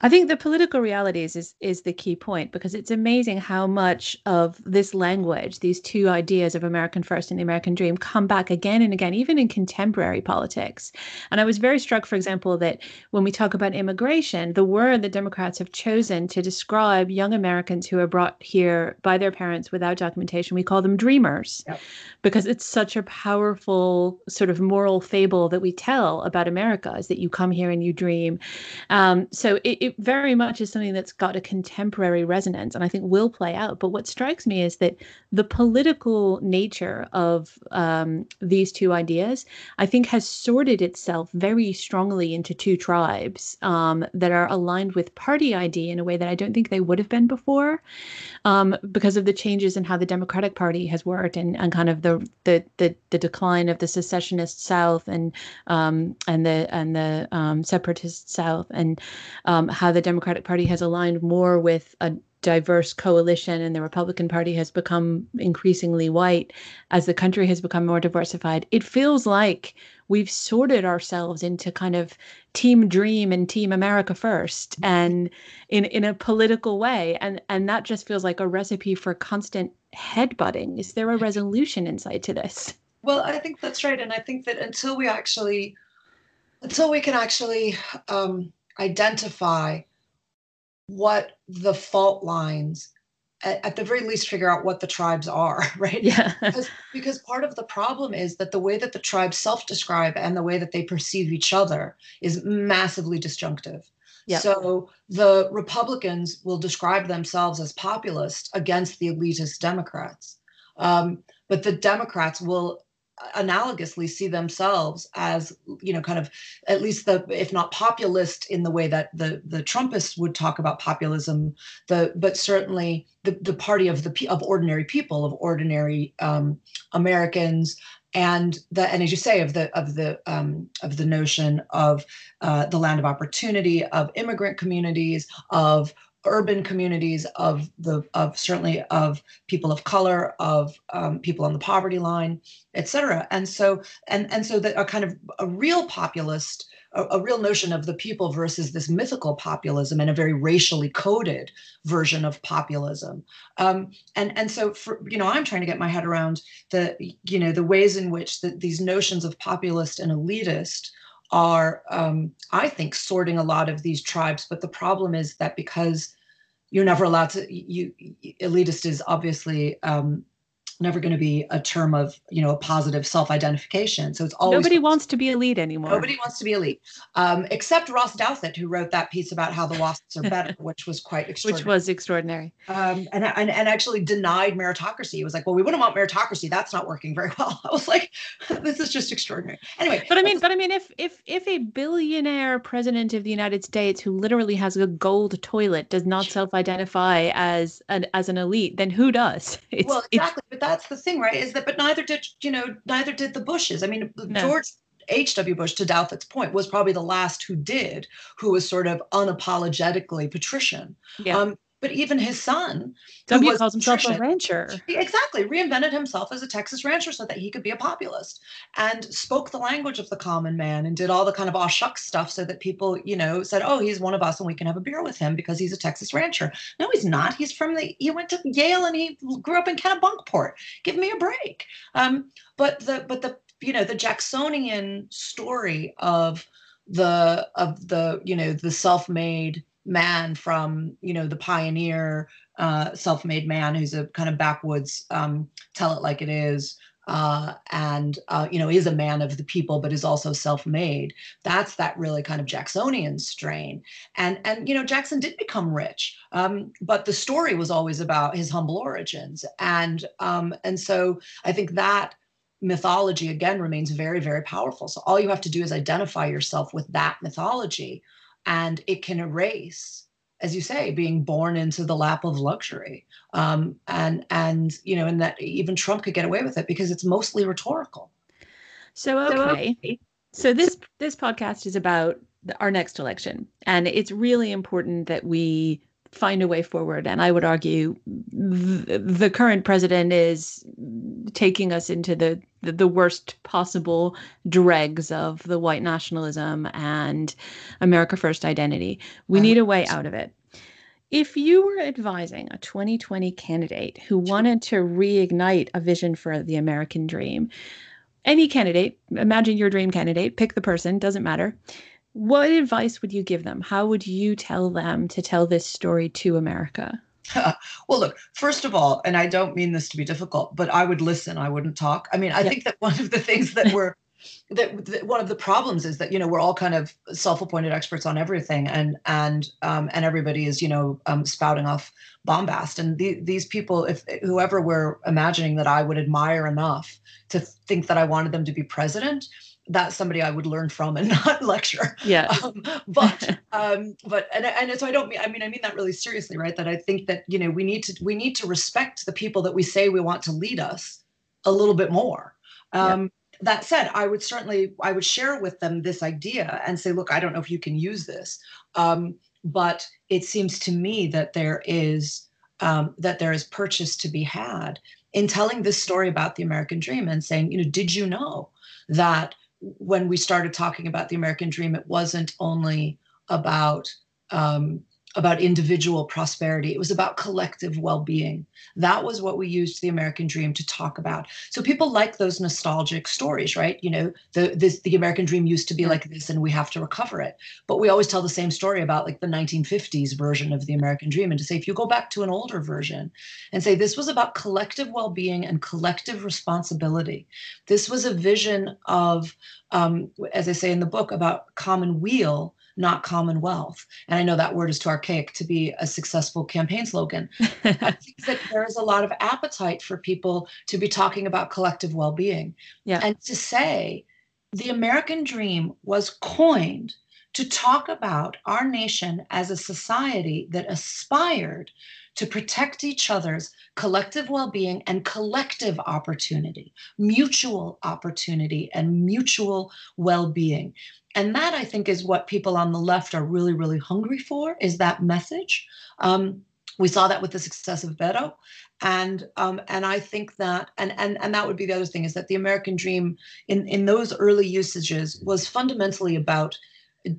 I think the political realities is is the key point because it's amazing how much of this language, these two ideas of American first and the American dream, come back again and again, even in contemporary politics. And I was very struck, for example, that when we talk about immigration, the word that Democrats have chosen to describe young Americans who are brought here by their parents without documentation, we call them dreamers, yep. because it's such a powerful sort of moral fable that we tell about America is that you come here and you dream. Um, so it, it very much is something that's got a contemporary resonance and I think will play out. But what strikes me is that the political nature of um, these two ideas, I think, has sorted itself very strongly into two tribes um, that are aligned with party ID in a way that I don't think they would have been before um, because of the changes in how the Democratic Party has worked and, and kind of the, the, the, the decline of the secessionist South and um, and the and the um, separatist South and um, how the Democratic Party has aligned more with a diverse coalition and the Republican Party has become increasingly white as the country has become more diversified. It feels like we've sorted ourselves into kind of team dream and team America first and in in a political way and and that just feels like a recipe for constant headbutting. Is there a resolution inside to this? Well, I think that's right and I think that until we actually until we can actually um, identify what the fault lines at, at, the very least figure out what the tribes are <laughs> right yeah because, because part of the problem is that the way that the tribes self-describe and the way that they perceive each other is massively disjunctive Yep. So the Republicans will describe themselves as populist against the elitist Democrats. Um, but the Democrats will analogously see themselves as you know kind of at least the if not populist in the way that the the trumpists would talk about populism the but certainly the, the party of the of ordinary people of ordinary um, americans and the and as you say of the of the um, of the notion of uh, the land of opportunity of immigrant communities of urban communities of the of certainly of people of color of um, people on the poverty line et cetera. And so and and so that a kind of a real populist a, a, real notion of the people versus this mythical populism and a very racially coded version of populism. Um, and and so for you know i'm trying to get my head around the you know the ways in which the, these notions of populist and elitist are, um, I think, sorting a lot of these tribes. But the problem is that because you're never allowed to, you elitist is obviously um, never going to be a term of you know a positive self-identification. So it's always nobody wants to be elite anymore. Nobody wants to be elite um, except ross douthat who wrote that piece about how the wasps are better <laughs> which was quite extraordinary. which was extraordinary. Um, and, and and actually denied meritocracy. He was like well we wouldn't want meritocracy. That's not working very <laughs> well. I was like <laughs> this is just extraordinary. Anyway but i mean but i mean if if if a billionaire president of the united states who literally has a gold toilet does not self-identify as an as an elite then who does? It's, well exactly but that's the thing, right? Is that, but neither did, you know, neither did the Bushes. I mean, no. George H.W. Bush, to Douthat's point, was probably the last who did, who was sort of unapologetically patrician. Yeah. Um, but even his son, W calls himself a rancher. Exactly, reinvented himself as a Texas rancher so that he could be a populist, and spoke the language of the common man, and did all the kind of aw shucks stuff so that people, you know, said, "Oh, he's one of us, and we can have a beer with him because he's a Texas rancher." No, he's not. He's from the. He went to Yale and he grew up in Kennebunkport. Give me a break. Um, but the but the you know the Jacksonian story of the of the you know the self-made man from you know the pioneer uh, self-made man who's a kind of backwoods um, tell it like it is uh, and uh, you know is a man of the people but is also self-made. That's that really kind of jacksonian strain. And and you know jackson did become rich um, but the story was always about his humble origins. And um, and so i think that mythology again remains very very powerful. So all you have to do is identify yourself with that mythology and it can erase as you say being born into the lap of luxury. Um, and and you know and that even trump could get away with it because it's mostly rhetorical. So okay. so this this podcast is about our next election. And it's really important that we find a way forward. And I would argue th- the current president is taking us into the, the, the worst possible dregs of the white nationalism and America First identity. We need a way out of it. If you were advising a 2020 candidate who wanted to reignite a vision for the American dream, any candidate, imagine your dream candidate, pick the person, doesn't matter what advice would you give them? How would you tell them to tell this story to America? <laughs> well, look, first of all, and I don't mean this to be difficult, but I would listen, I wouldn't talk. I mean, I yep. think that one of the things that we're <laughs> that, that, one of the problems is that you know we're all kind of self-appointed experts on everything and and um, and everybody is you know um, spouting off bombast and the, these people if whoever we're imagining that i would admire enough to think that i wanted them to be president that's somebody I would learn from and <laughs> not lecture. Yeah. Um, but <laughs> um, but and and so I don't mean I mean I mean that really seriously, right? That I think that you know we need to we need to respect the people that we say we want to lead us a little bit more. Um, yeah. That said, I would certainly I would share with them this idea and say, look, I don't know if you can use this, um, but it seems to me that there is um, that there is purchase to be had in telling this story about the American dream and saying, you know, did you know that when we started talking about the American dream, it wasn't only about um, about individual prosperity. It was about collective well-being. That was what we used the American dream to talk about. So people like those nostalgic stories, right? You know, the this the American dream used to be like this and we have to recover it. But we always tell the same story about like the 1950s version of the American dream and to say if you go back to an older version and say this was about collective well-being and collective responsibility. This was a vision of um, as I say in the book about common weal not commonwealth. And I know that word is too archaic to be a successful campaign slogan. <laughs> I think that there is a lot of appetite for people to be talking about collective well being. Yeah. And to say the American dream was coined to talk about our nation as a society that aspired to protect each other's collective well being and collective opportunity, mutual opportunity, and mutual well being and that i think is what people on the left are really really hungry for is that message. Um, we saw that with the success of beto. And um, and i think that and, and and that would be the other thing is that the american dream in in those early usages was fundamentally about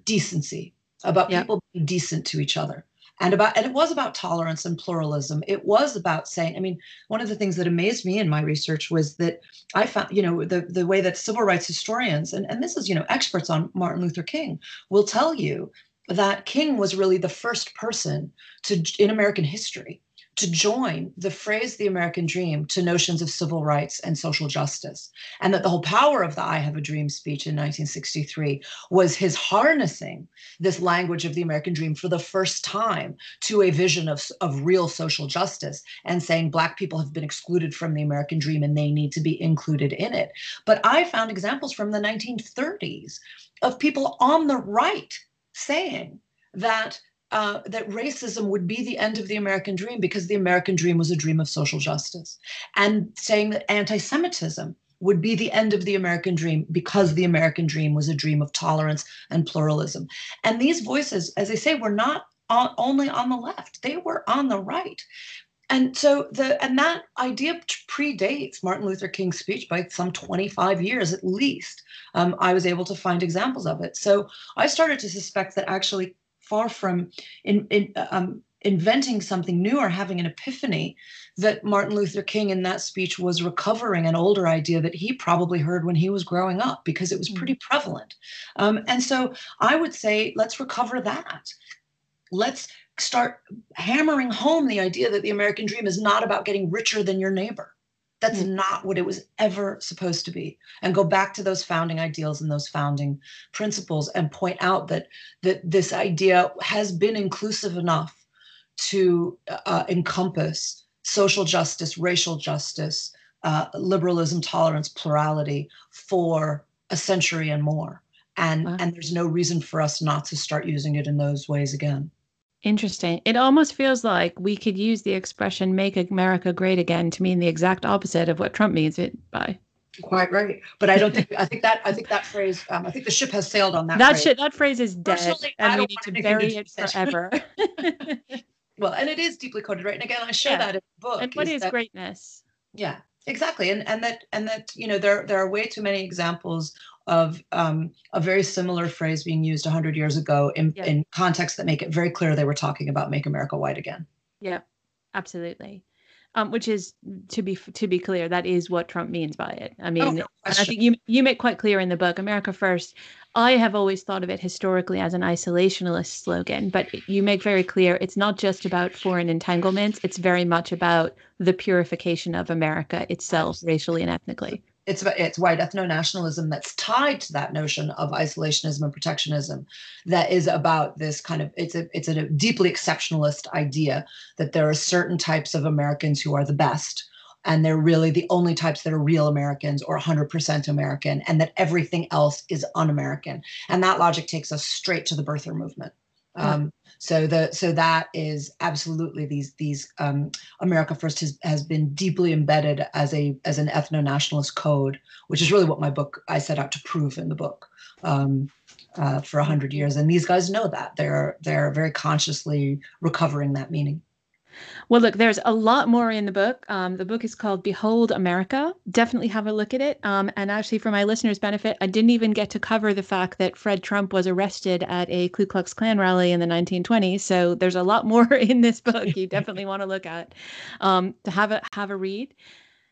decency about yep. people being decent to each other and about and it was about tolerance and pluralism. It was about saying i mean one of the things that amazed me in my research was that i found you know the the way that civil rights historians and, and this is you know experts on martin luther king will tell you that king was really the first person to in american history to join the phrase the American dream to notions of civil rights and social justice. And that the whole power of the I Have a Dream speech in 1963 was his harnessing this language of the American dream for the first time to a vision of, of real social justice and saying Black people have been excluded from the American dream and they need to be included in it. But I found examples from the 1930s of people on the right saying that uh, that racism would be the end of the American dream because the American dream was a dream of social justice, and saying that anti Semitism would be the end of the American dream because the American dream was a dream of tolerance and pluralism. And these voices, as I say, were not on, only on the left, they were on the right. And so the and that idea predates Martin Luther King's speech by some 25 years at least. Um, I was able to find examples of it. So I started to suspect that actually far from in, in, um, inventing something new or having an epiphany, that Martin Luther King in that speech was recovering an older idea that he probably heard when he was growing up because it was hmm. pretty prevalent. Um, and so I would say, let's recover that. Let's start hammering home the idea that the American dream is not about getting richer than your neighbor. That's mm. not what it was ever supposed to be. And go back to those founding ideals and those founding principles and point out that that this idea has been inclusive enough to uh, encompass social justice, racial justice, uh, liberalism, tolerance, plurality for a century and more. And, wow. and there's no reason for us not to start using it in those ways again. Interesting. It almost feels like we could use the expression make America great again to mean the exact opposite of what Trump means it by. Quite right, but I don't think I think that I think that phrase um, I think the ship has sailed on that. That shit that phrase is dead, Personally, and we need to bury it forever. <laughs> <laughs> well, and it is deeply coded, right? And again, I show yeah. that in the book. And what is, is that, greatness? Yeah, exactly, and and that and that you know there there are way too many examples of um, a very similar phrase being used 100 years ago in, in contexts that make it very clear they were talking about make America white again. Yeah, absolutely. Um, which is to be to be clear, that is what Trump means by it. I oh, mean, oh, no I think you you make quite clear in the book, America First. I have always thought of it historically as an isolationist slogan, but you make very clear it's not just about foreign entanglements. It's very much about the purification of America itself, racially and ethnically it's it's white ethno-nationalism that's tied to that notion of isolationism and protectionism that is about this kind of it's a it's a deeply exceptionalist idea that there are certain types of Americans who are the best and they're really the only types that are real Americans or 100% American and that everything else is un-American. And that logic takes us straight to the birther movement um, so the so that is absolutely these these um, America First has, has been deeply embedded as a as an ethno nationalist code, which is really what my book I set out to prove in the book um, uh, for a hundred years. And these guys know that they're they're very consciously recovering that meaning. Well, look, there's a lot more in the book. Um, the book is called Behold America. Definitely have a look at it. Um, and actually, for my listeners' benefit, I didn't even get to cover the fact that Fred Trump was arrested at a Ku Klux Klan rally in the 1920s. So there's a lot <laughs> more in this book you definitely want to look at um, to have a have a read.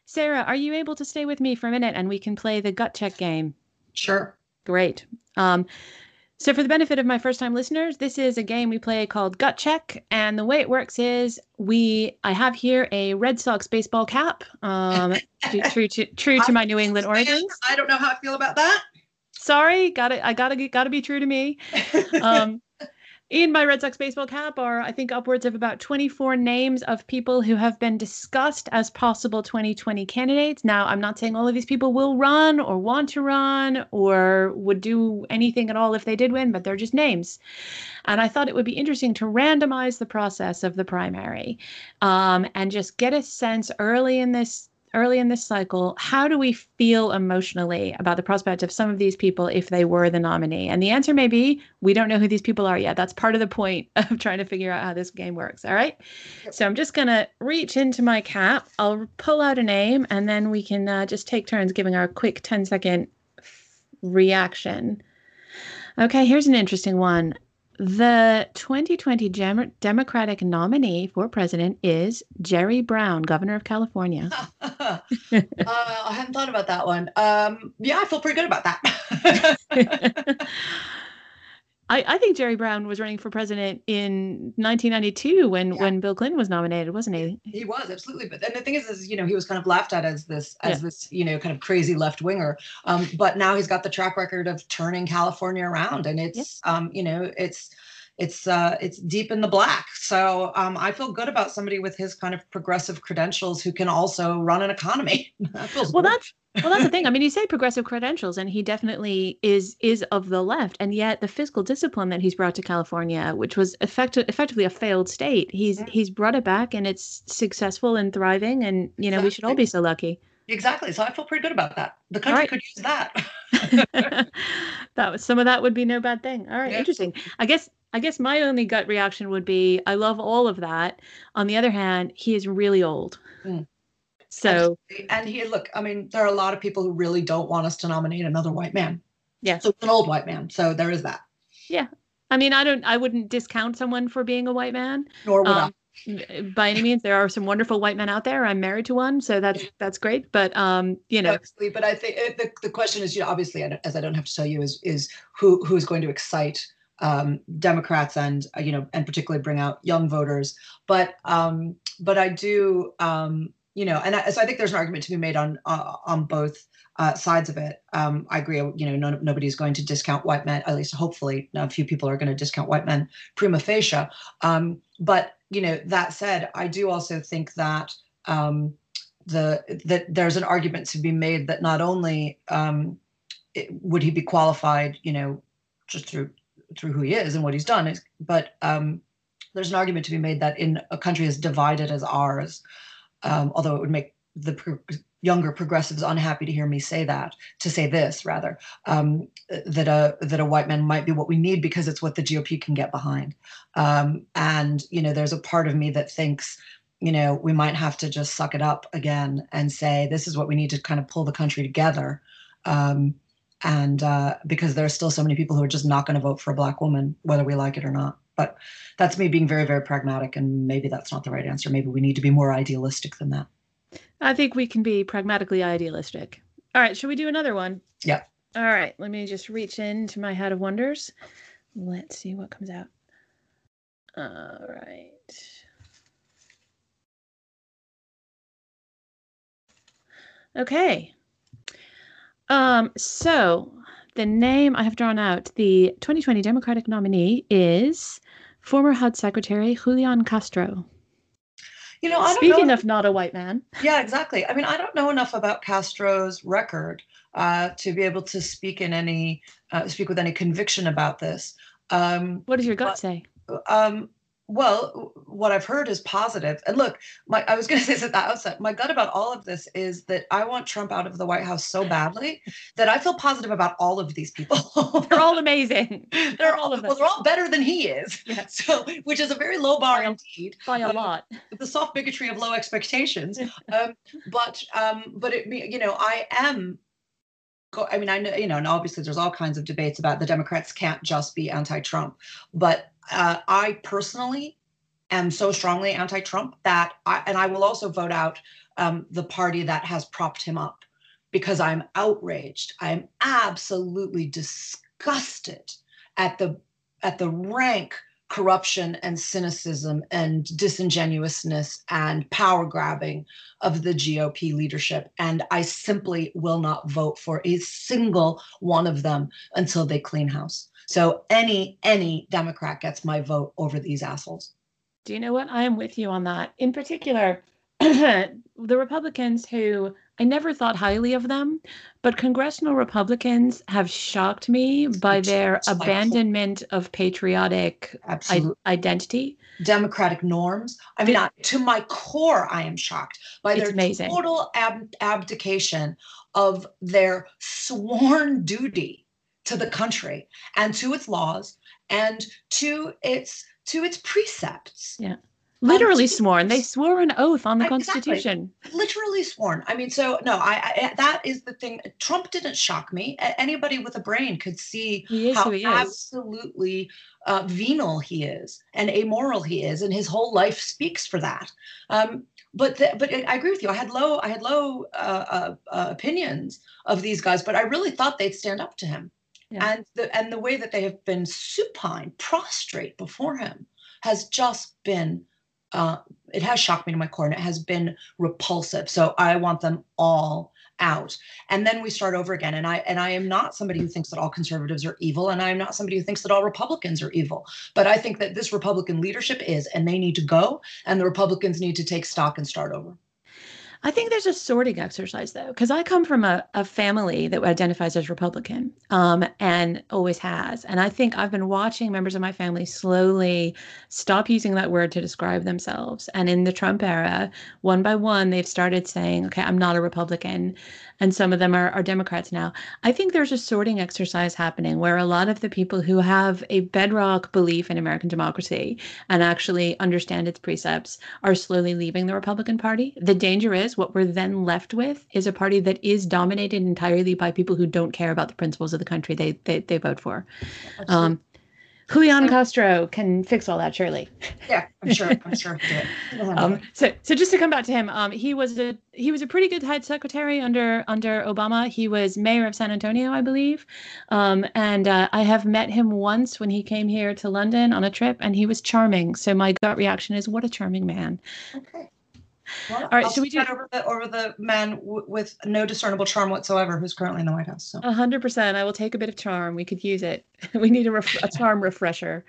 Sarah, are you able to stay with me for a minute and we can play the gut check game? Sure. Great. Um, so, for the benefit of my first time listeners, this is a game we play called Gut Check. And the way it works is we, I have here a Red Sox baseball cap, um, <laughs> true, to, true to my New England origins. I don't know how I feel about that. Sorry, got it. I gotta gotta be true to me. <laughs> Um, in my Red Sox baseball cap are, I think, upwards of about 24 names of people who have been discussed as possible 2020 candidates. Now, I'm not saying all of these people will run or want to run or would do anything at all if they did win, but they're just names. And I thought it would be interesting to randomize the process of the primary um, and just get a sense early in this early in this cycle, how do we feel emotionally about the prospect of some of these people if they were the nominee? And the answer may be we don't know who these people are yet. That's part of the point <laughs> of trying to figure out how this game works. All right. So I'm just going to reach into my cap. I'll pull out a name and then we can uh, just take turns giving our quick 10 second reaction. Okay, here's an interesting one. The 2020 Gem- Democratic nominee for president is Jerry Brown, governor of California. <laughs> uh, I hadn't thought about that one. Um, yeah, I feel pretty good about that. <laughs> <laughs> I, I think Jerry Brown was running for president in 1992 when, yeah. when Bill Clinton was nominated, wasn't he? He was absolutely. But and the thing is, is you know, he was kind of laughed at as this as yeah. this you know kind of crazy left winger. Um, but now he's got the track record of turning California around, and it's yeah. um, you know, it's it's uh, it's deep in the black. So um, I feel good about somebody with his kind of progressive credentials who can also run an economy. <laughs> that well, good. that's well, that's the thing. I mean, you say progressive credentials, and he definitely is is of the left, and yet the fiscal discipline that he's brought to California, which was effective, effectively a failed state, he's mm-hmm. he's brought it back, and it's successful and thriving, and you know exactly. we should all be so lucky. Exactly. So I feel pretty good about that. The country right. could use that. <laughs> that was some of that would be no bad thing. All right, yeah. interesting. I guess I guess my only gut reaction would be I love all of that. On the other hand, he is really old. Mm. So Absolutely. and he look, I mean, there are a lot of people who really don't want us to nominate another white man. Yeah. So it's an old white man. So there is that. Yeah. I mean, I don't I wouldn't discount someone for being a white man. Nor would um, I by any means there are some wonderful white men out there i'm married to one so that's that's great but um you know Absolutely. but i think uh, the, the question is you know obviously as i don't have to tell you is is who who is going to excite um, Democrats and uh, you know and particularly bring out young voters. But um, but I do um, you know, and I, so I think there's an argument to be made on uh, on both uh, sides of it. Um, I agree. You know, no, nobody's going to discount white men. At least, hopefully, a few people are going to discount white men prima facie. Um, but you know, that said, I do also think that um, the that there's an argument to be made that not only um, it, would he be qualified, you know, just through through who he is and what he's done. But um, there's an argument to be made that in a country as divided as ours, um, although it would make the pro- younger progressives unhappy to hear me say that, to say this rather, um, that a that a white man might be what we need because it's what the GOP can get behind. Um, and you know, there's a part of me that thinks you know, we might have to just suck it up again and say this is what we need to kind of pull the country together. Um, and uh, because there are still so many people who are just not going to vote for a black woman, whether we like it or not. But that's me being very, very pragmatic, and maybe that's not the right answer. Maybe we need to be more idealistic than that. I think we can be pragmatically idealistic. All right, should we do another one? Yeah. All right, let me just reach into my hat of wonders. Let's see what comes out. All right. Okay. Um, so the name I have drawn out, the 2020 Democratic nominee is former HUD Secretary Julian Castro. You know, I speaking know, of not a white man. <laughs> Yeah, exactly. I mean, I don't know enough about Castro's record uh, to be able to speak in any uh, speak with any conviction about this. Um, what does your gut but, say? Um, well, what I've heard is positive. And look, my I was going <laughs> to say this at the outset, my gut about all of this is that I want Trump out of the White House so badly that I feel positive about all of these people. <laughs> they're all amazing. <laughs> They're, all, of them. Well, they're all better than he is. Yes. So, which is a very low bar by a, indeed. By a um, lot. The soft bigotry of low expectations. um, but um, but it you know I am I mean, I know, you know, and obviously there's all kinds of debates about the Democrats can't just be anti Trump. But uh, I personally am so strongly anti-Trump that I, and I will also vote out um, the party that has propped him up because I'm outraged. I'm absolutely disgusted at the at the rank corruption and cynicism and disingenuousness and power grabbing of the GOP leadership. And I simply will not vote for a single one of them until they clean house. So any any Democrat gets my vote over these assholes. Do you know what? I am with you on that. In particular, <clears throat> the Republicans who I never thought highly of them, but congressional Republicans have shocked me by their abandonment of patriotic I- identity. Democratic norms. I mean, to my core, I am shocked by their total ab- abdication of their sworn duty to the country and to its laws and to its to its precepts. Yeah. Literally um, sworn. They swore an oath on the. Constitution. Literally sworn. I mean, so no, I, I, that is the thing. Trump didn't shock me. Anybody with a brain could see how absolutely uh, venal he is and amoral he is, and his whole life speaks for that. Um, but the, but I agree with you. I had low I had low uh, uh, uh opinions of these guys, but I really thought they'd stand up to him. Yeah. And the and the way that they have been supine, prostrate before him, has just been uh, it has shocked me to my core and it has been repulsive. So I want them all out. And then we start over again. And i and i am not somebody who thinks that all conservatives are evil and i am not somebody who thinks that all republicans are evil. But i think that this republican leadership is and they need to go and the republicans need to take stock and start over I think there's a sorting exercise though, because I come from a, a family that identifies as Republican um, and always has. And I think I've been watching members of my family slowly stop using that word to describe themselves. And in the Trump era, one by one, they've started saying, okay, I'm not a Republican and some of them are, are Democrats now. I think there's a sorting exercise happening where a lot of the people who have a bedrock belief in American democracy and actually understand its precepts are slowly leaving the Republican Party. The danger is what we're then left with is a party that is dominated entirely by people who don't care about the principles of the country they they, they vote for. Um, Julian Castro can fix all that, surely. Yeah, I'm sure. I'm <laughs> sure. um, so, so just to come back to him, um, he was a he was a pretty good HUD secretary under under Obama. He was mayor of San Antonio, I believe, um, and uh, I have met him once when he came here to London on a trip, and he was charming. So my gut reaction is, what a charming man. Okay. Well, All right, I'll should we do over the over the man w- with no discernible charm whatsoever, who's currently in the White House? A hundred percent. I will take a bit of charm. We could use it. <laughs> we need a, ref- a charm refresher.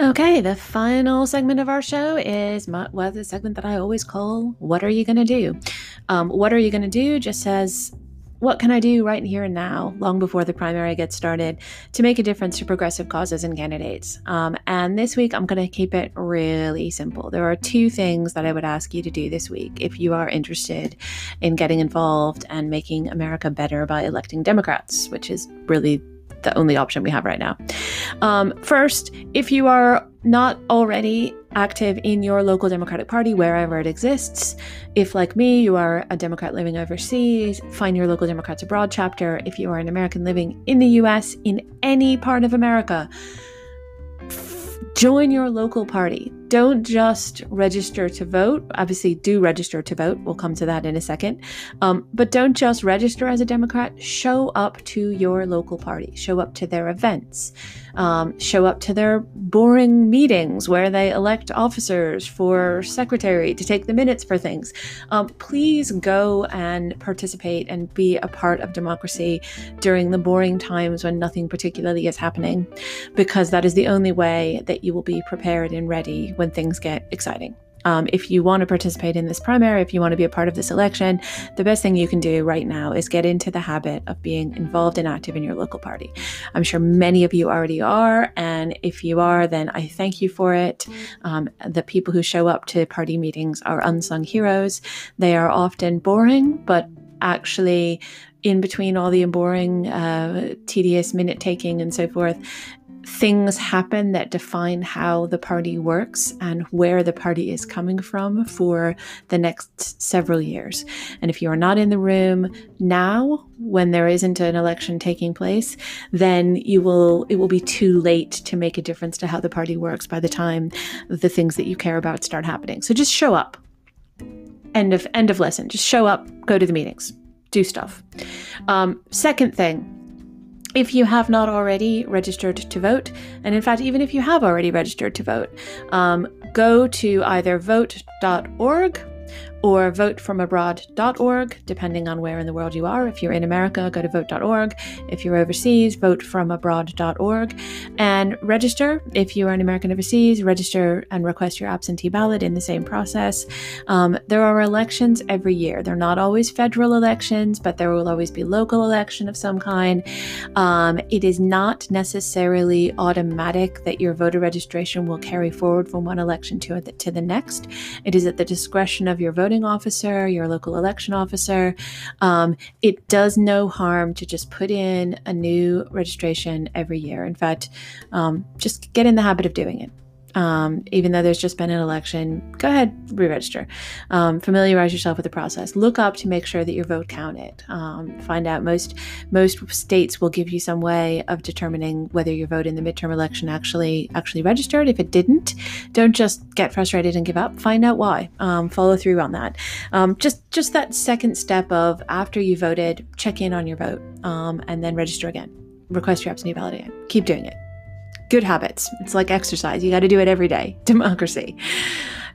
Okay, the final segment of our show is my, well, the segment that I always call "What are you going to do?" Um, what are you going to do? Just says what can I do right here and now, long before the primary gets started, to make a difference to progressive causes and candidates? Um, and this week, I'm going to keep it really simple. There are two things that I would ask you to do this week if you are interested in getting involved and making America better by electing Democrats, which is really the only option we have right now. Um, first, if you are not already active in your local Democratic Party, wherever it exists, if, like me, you are a Democrat living overseas, find your local Democrats Abroad chapter. If you are an American living in the US, in any part of America, join your local party. Don't just register to vote. Obviously, do register to vote. We'll come to that in a second. Um, but don't just register as a Democrat. Show up to your local party. Show up to their events. Um, show up to their boring meetings where they elect officers for secretary to take the minutes for things. Um, please go and participate and be a part of democracy during the boring times when nothing particularly is happening, because that is the only way that you will be prepared and ready when things get exciting. Um, if you want to participate in this primary, if you want to be a part of this election, the best thing you can do right now is get into the habit of being involved and active in your local party. I'm sure many of you already are, and if you are, then I thank you for it. Um, the people who show up to party meetings are unsung heroes. They are often boring, but actually in between all the boring, uh, tedious minute taking and so forth, things happen that define how the party works and where the party is coming from for the next several years. And if you are not in the room now, when there isn't an election taking place, then you will it will be too late to make a difference to how the party works by the time the things that you care about start happening. So just show up. End of end of lesson. Just show up, go to the meetings, do stuff. Um, second thing, if you have not already registered to vote, and in fact, even if you have already registered to vote, um, go to either vote.org or votefromabroad.org, depending on where in the world you are. If you're in America, go to vote.org. If you're overseas, votefromabroad.org and register. If you are an American overseas, register and request your absentee ballot in the same process. Um, there are elections every year. They're not always federal elections, but there will always be local election of some kind. Um, it is not necessarily automatic that your voter registration will carry forward from one election to, to the next. It is at the discretion of your voter voting officer, your local election officer. Um, it does no harm to just put in a new registration every year. In fact, um, just get in the habit of doing it. Um, even though there's just been an election, go ahead, re-register. Um, familiarize yourself with the process. Look up to make sure that your vote counted. Um, find out most most states will give you some way of determining whether your vote in the midterm election actually actually registered. If it didn't, don't just get frustrated and give up. Find out why. Um, follow through on that. Um, just just that second step of after you voted, check in on your vote um, and then register again. Request your absentee ballot again. Keep doing it good habits. It's like exercise. You got to do it every day. <laughs> Democracy.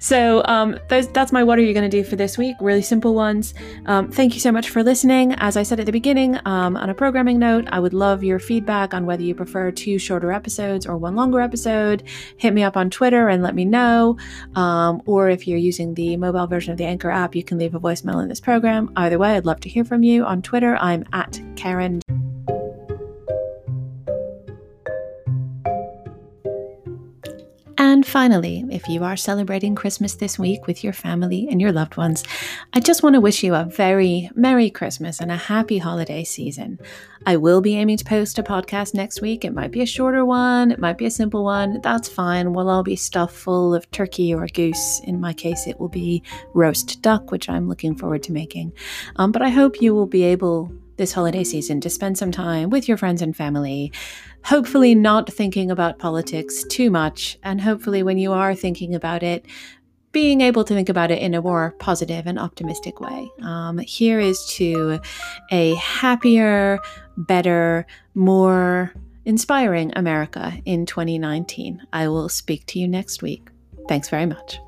So um, those, that's my what are you going to do for this week? Really simple ones. Um, thank you so much for listening. As I said at the beginning, um, on a programming note, I would love your feedback on whether you prefer two shorter episodes or one longer episode. Hit me up on Twitter and let me know. Um, or if you're using the mobile version of the Anchor app, you can leave a voicemail in this program. Either way, I'd love to hear from you on Twitter. I'm at Karin. And finally, if you are celebrating Christmas this week with your family and your loved ones, I just want to wish you a very Merry Christmas and a happy holiday season. I will be aiming to post a podcast next week. It might be a shorter one, it might be a simple one. That's fine. We'll all be stuffed full of turkey or goose. In my case, it will be roast duck, which I'm looking forward to making. Um, but I hope you will be able this holiday season to spend some time with your friends and family hopefully not thinking about politics too much, and hopefully, when you are thinking about it, being able to think about it in a more positive and optimistic way. Um, here is to a happier, better, more inspiring America in 2019. I will speak to you next week. Thanks very much.